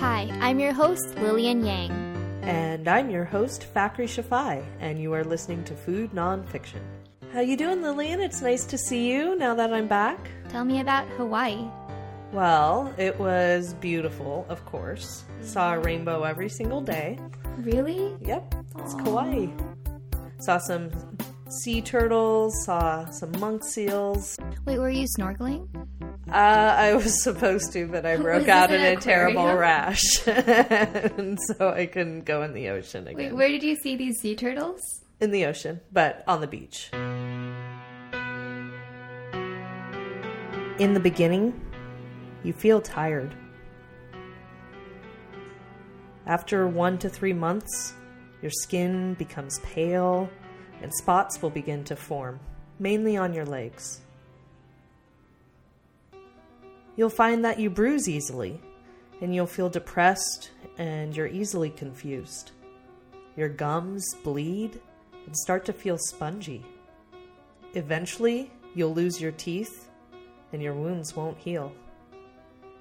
Hi, I'm your host, Lillian Yang. And I'm your host, Fakhri Shafai, and you are listening to Food Nonfiction. How you doing, Lillian? It's nice to see you now that I'm back. Tell me about Hawaii. Well, it was beautiful, of course. Saw a rainbow every single day. Really? Yep, it's Kauai. Oh. Saw some sea turtles, saw some monk seals. Wait, were you snorkeling? Uh, I was supposed to, but I broke out in a terrible rash. and so I couldn't go in the ocean Wait, again. where did you see these sea turtles? in the ocean, but on the beach. In the beginning, you feel tired. After one to three months, your skin becomes pale and spots will begin to form, mainly on your legs. You'll find that you bruise easily, and you'll feel depressed and you're easily confused. Your gums bleed and start to feel spongy. Eventually, you'll lose your teeth and your wounds won't heal.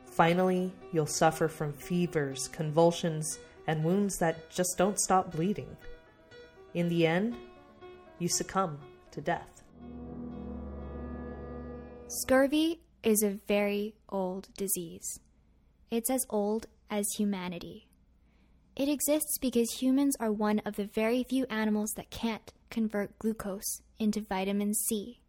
Finally, you'll suffer from fevers, convulsions, and wounds that just don't stop bleeding. In the end, you succumb to death. Scurvy is a very old disease. It's as old as humanity. It exists because humans are one of the very few animals that can't convert glucose into vitamin C.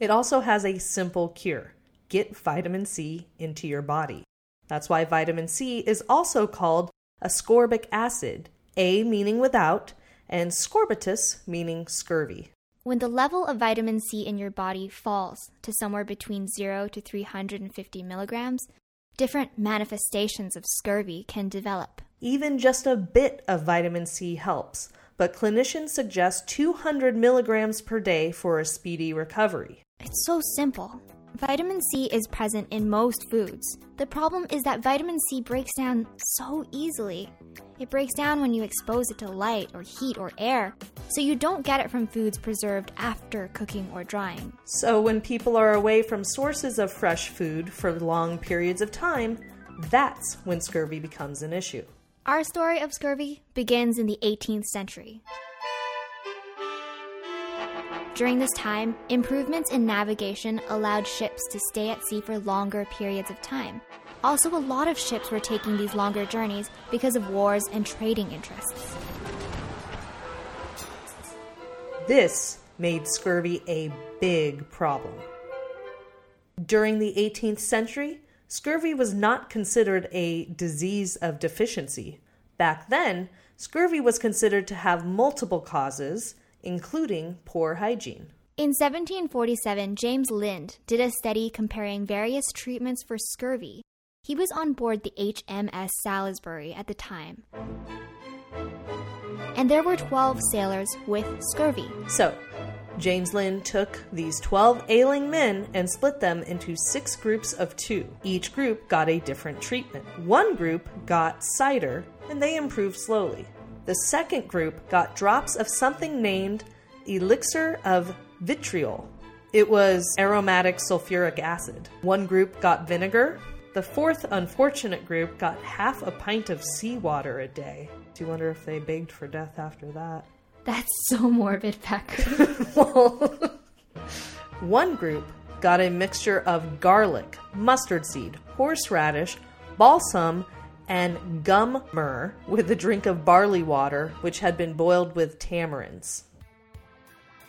It also has a simple cure get vitamin C into your body. That's why vitamin C is also called ascorbic acid, A meaning without, and scorbutus meaning scurvy. When the level of vitamin C in your body falls to somewhere between 0 to 350 milligrams, different manifestations of scurvy can develop. Even just a bit of vitamin C helps, but clinicians suggest 200 milligrams per day for a speedy recovery. It's so simple. Vitamin C is present in most foods. The problem is that vitamin C breaks down so easily. It breaks down when you expose it to light or heat or air, so you don't get it from foods preserved after cooking or drying. So, when people are away from sources of fresh food for long periods of time, that's when scurvy becomes an issue. Our story of scurvy begins in the 18th century. During this time, improvements in navigation allowed ships to stay at sea for longer periods of time. Also, a lot of ships were taking these longer journeys because of wars and trading interests. This made scurvy a big problem. During the 18th century, scurvy was not considered a disease of deficiency. Back then, scurvy was considered to have multiple causes, including poor hygiene. In 1747, James Lind did a study comparing various treatments for scurvy. He was on board the HMS Salisbury at the time. And there were 12 sailors with scurvy. So, James Lind took these 12 ailing men and split them into six groups of two. Each group got a different treatment. One group got cider, and they improved slowly. The second group got drops of something named elixir of vitriol. It was aromatic sulfuric acid. One group got vinegar. The fourth unfortunate group got half a pint of seawater a day. Do you wonder if they begged for death after that? That's so morbid, Packer. well, one group got a mixture of garlic, mustard seed, horseradish, balsam, and gum myrrh with a drink of barley water, which had been boiled with tamarinds.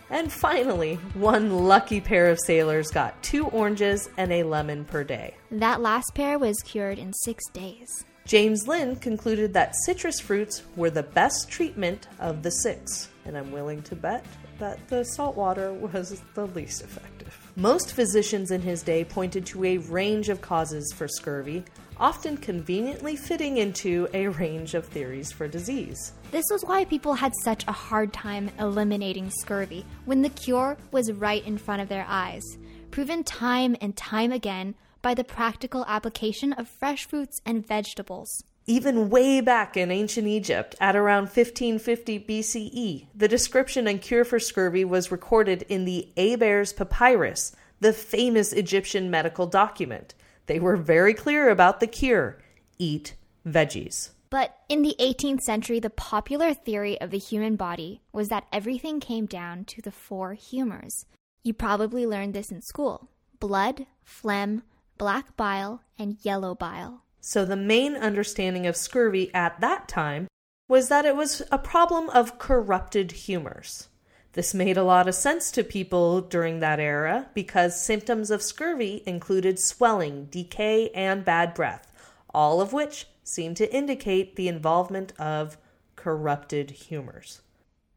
And finally, one lucky pair of sailors got two oranges and a lemon per day. that last pair was cured in six days. James Lind concluded that citrus fruits were the best treatment of the six, and I'm willing to bet that the salt water was the least effective. Most physicians in his day pointed to a range of causes for scurvy, often conveniently fitting into a range of theories for disease. This was why people had such a hard time eliminating scurvy when the cure was right in front of their eyes, proven time and time again by the practical application of fresh fruits and vegetables. Even way back in ancient Egypt, at around 1550 BCE, the description and cure for scurvy was recorded in the Ebers Papyrus, the famous Egyptian medical document. They were very clear about the cure eat veggies. But in the 18th century, the popular theory of the human body was that everything came down to the four humors. You probably learned this in school blood, phlegm, black bile, and yellow bile. So the main understanding of scurvy at that time was that it was a problem of corrupted humors. This made a lot of sense to people during that era because symptoms of scurvy included swelling, decay, and bad breath, all of which seemed to indicate the involvement of corrupted humors.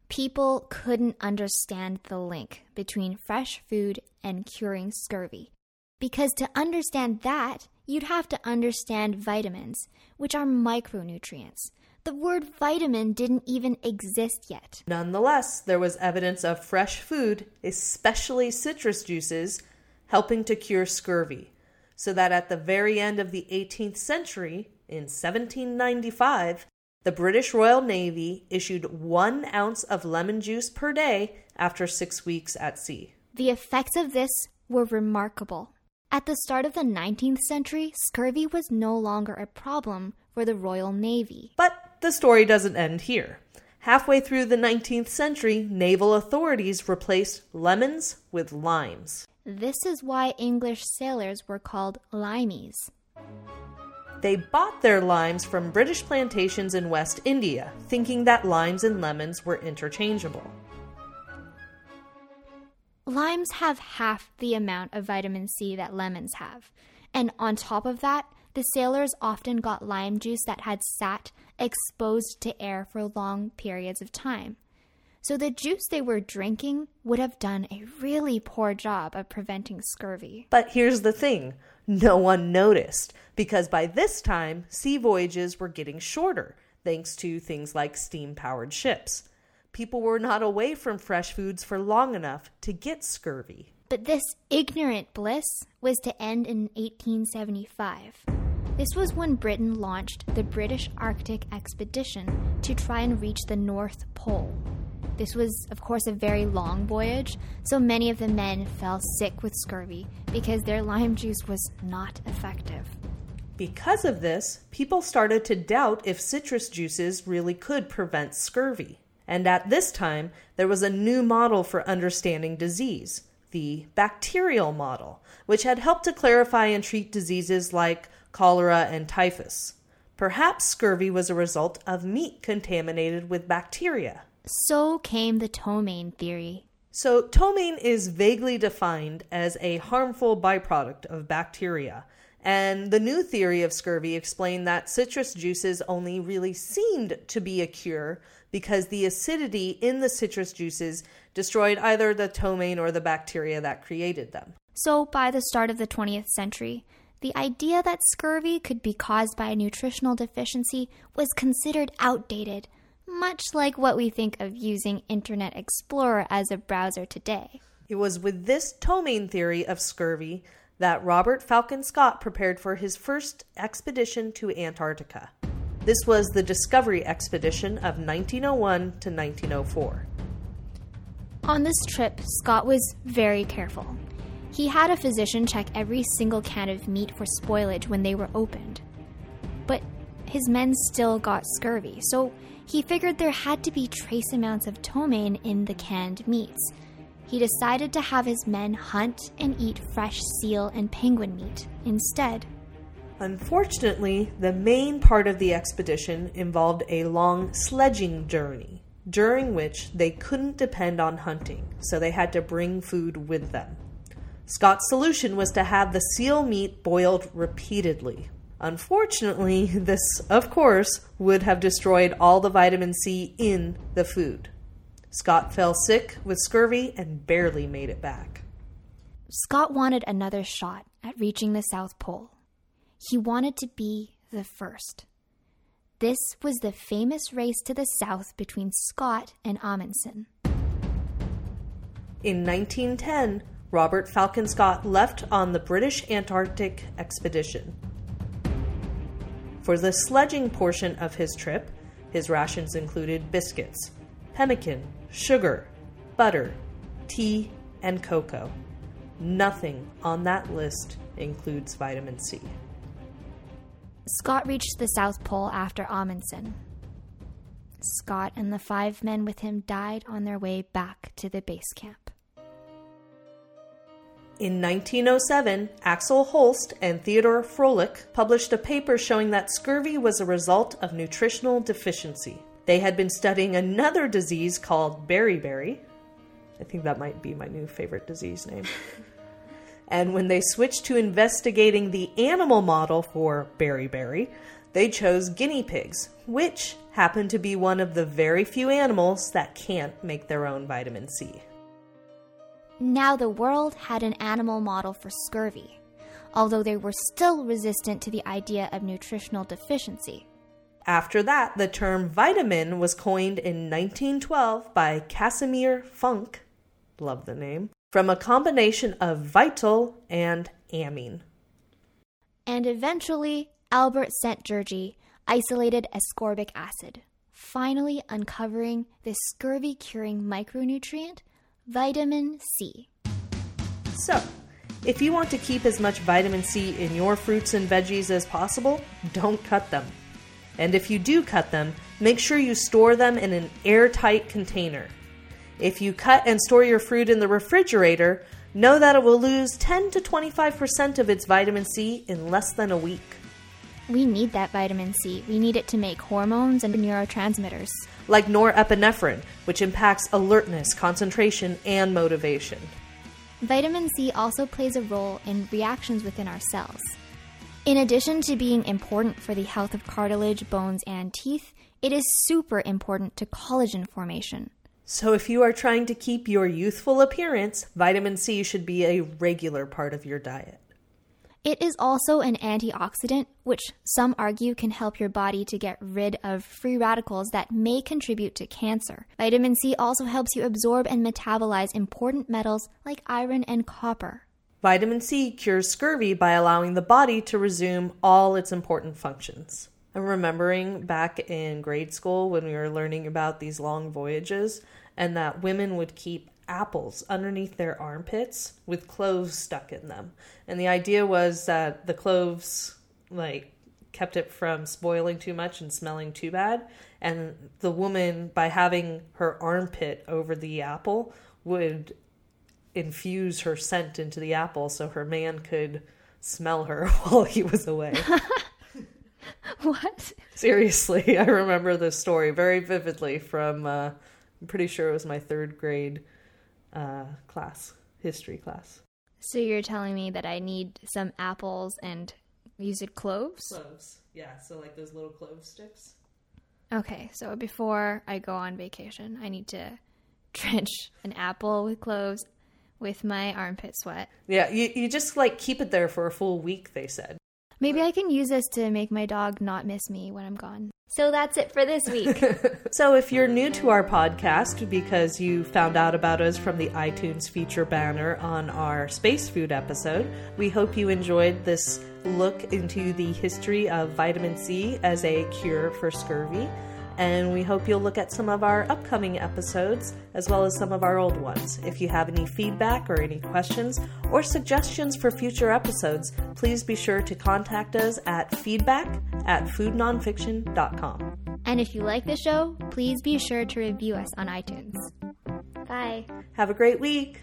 People couldn't understand the link between fresh food and curing scurvy. Because to understand that, you'd have to understand vitamins, which are micronutrients. The word vitamin didn't even exist yet. Nonetheless, there was evidence of fresh food, especially citrus juices, helping to cure scurvy. So that at the very end of the 18th century, in 1795, the British Royal Navy issued one ounce of lemon juice per day after six weeks at sea. The effects of this were remarkable. At the start of the 19th century, scurvy was no longer a problem for the Royal Navy. But the story doesn't end here. Halfway through the 19th century, naval authorities replaced lemons with limes. This is why English sailors were called limeys. They bought their limes from British plantations in West India, thinking that limes and lemons were interchangeable. Limes have half the amount of vitamin C that lemons have. And on top of that, the sailors often got lime juice that had sat exposed to air for long periods of time. So the juice they were drinking would have done a really poor job of preventing scurvy. But here's the thing no one noticed, because by this time, sea voyages were getting shorter, thanks to things like steam powered ships. People were not away from fresh foods for long enough to get scurvy. But this ignorant bliss was to end in 1875. This was when Britain launched the British Arctic Expedition to try and reach the North Pole. This was, of course, a very long voyage, so many of the men fell sick with scurvy because their lime juice was not effective. Because of this, people started to doubt if citrus juices really could prevent scurvy. And at this time, there was a new model for understanding disease the bacterial model, which had helped to clarify and treat diseases like cholera and typhus. Perhaps scurvy was a result of meat contaminated with bacteria. So came the ptomaine theory. So, ptomaine is vaguely defined as a harmful byproduct of bacteria. And the new theory of scurvy explained that citrus juices only really seemed to be a cure because the acidity in the citrus juices destroyed either the ptomaine or the bacteria that created them. So, by the start of the 20th century, the idea that scurvy could be caused by a nutritional deficiency was considered outdated, much like what we think of using Internet Explorer as a browser today. It was with this ptomaine theory of scurvy that Robert Falcon Scott prepared for his first expedition to Antarctica. This was the Discovery Expedition of 1901 to 1904. On this trip, Scott was very careful. He had a physician check every single can of meat for spoilage when they were opened. But his men still got scurvy, so he figured there had to be trace amounts of ptomaine in the canned meats. He decided to have his men hunt and eat fresh seal and penguin meat instead. Unfortunately, the main part of the expedition involved a long sledging journey, during which they couldn't depend on hunting, so they had to bring food with them. Scott's solution was to have the seal meat boiled repeatedly. Unfortunately, this, of course, would have destroyed all the vitamin C in the food. Scott fell sick with scurvy and barely made it back. Scott wanted another shot at reaching the South Pole. He wanted to be the first. This was the famous race to the south between Scott and Amundsen. In 1910, Robert Falcon Scott left on the British Antarctic expedition. For the sledging portion of his trip, his rations included biscuits, pemmican, sugar, butter, tea, and cocoa. Nothing on that list includes vitamin C. Scott reached the South Pole after Amundsen. Scott and the five men with him died on their way back to the base camp. In 1907, Axel Holst and Theodore Froelich published a paper showing that scurvy was a result of nutritional deficiency. They had been studying another disease called beriberi. I think that might be my new favorite disease name. and when they switched to investigating the animal model for beriberi, they chose guinea pigs, which happen to be one of the very few animals that can't make their own vitamin C. Now the world had an animal model for scurvy, although they were still resistant to the idea of nutritional deficiency. After that, the term vitamin was coined in 1912 by Casimir Funk, love the name, from a combination of vital and amine. And eventually, Albert Szent-Györgyi isolated ascorbic acid, finally uncovering the scurvy curing micronutrient vitamin C. So, if you want to keep as much vitamin C in your fruits and veggies as possible, don't cut them. And if you do cut them, make sure you store them in an airtight container. If you cut and store your fruit in the refrigerator, know that it will lose 10 to 25% of its vitamin C in less than a week. We need that vitamin C. We need it to make hormones and neurotransmitters. Like norepinephrine, which impacts alertness, concentration, and motivation. Vitamin C also plays a role in reactions within our cells. In addition to being important for the health of cartilage, bones, and teeth, it is super important to collagen formation. So, if you are trying to keep your youthful appearance, vitamin C should be a regular part of your diet. It is also an antioxidant, which some argue can help your body to get rid of free radicals that may contribute to cancer. Vitamin C also helps you absorb and metabolize important metals like iron and copper. Vitamin C cures scurvy by allowing the body to resume all its important functions. I'm remembering back in grade school when we were learning about these long voyages and that women would keep apples underneath their armpits with cloves stuck in them. And the idea was that the cloves like kept it from spoiling too much and smelling too bad. And the woman, by having her armpit over the apple, would infuse her scent into the apple so her man could smell her while he was away. what? Seriously, I remember this story very vividly from, uh, I'm pretty sure it was my third grade uh, class, history class. So you're telling me that I need some apples and you said cloves? Cloves, yeah. So like those little clove sticks. Okay, so before I go on vacation, I need to drench an apple with cloves with my armpit sweat. Yeah, you, you just like keep it there for a full week, they said. Maybe I can use this to make my dog not miss me when I'm gone. So that's it for this week. so, if you're new to our podcast because you found out about us from the iTunes feature banner on our space food episode, we hope you enjoyed this look into the history of vitamin C as a cure for scurvy and we hope you'll look at some of our upcoming episodes as well as some of our old ones. If you have any feedback or any questions or suggestions for future episodes, please be sure to contact us at feedback at foodnonfiction.com. And if you like the show, please be sure to review us on iTunes. Bye. Have a great week.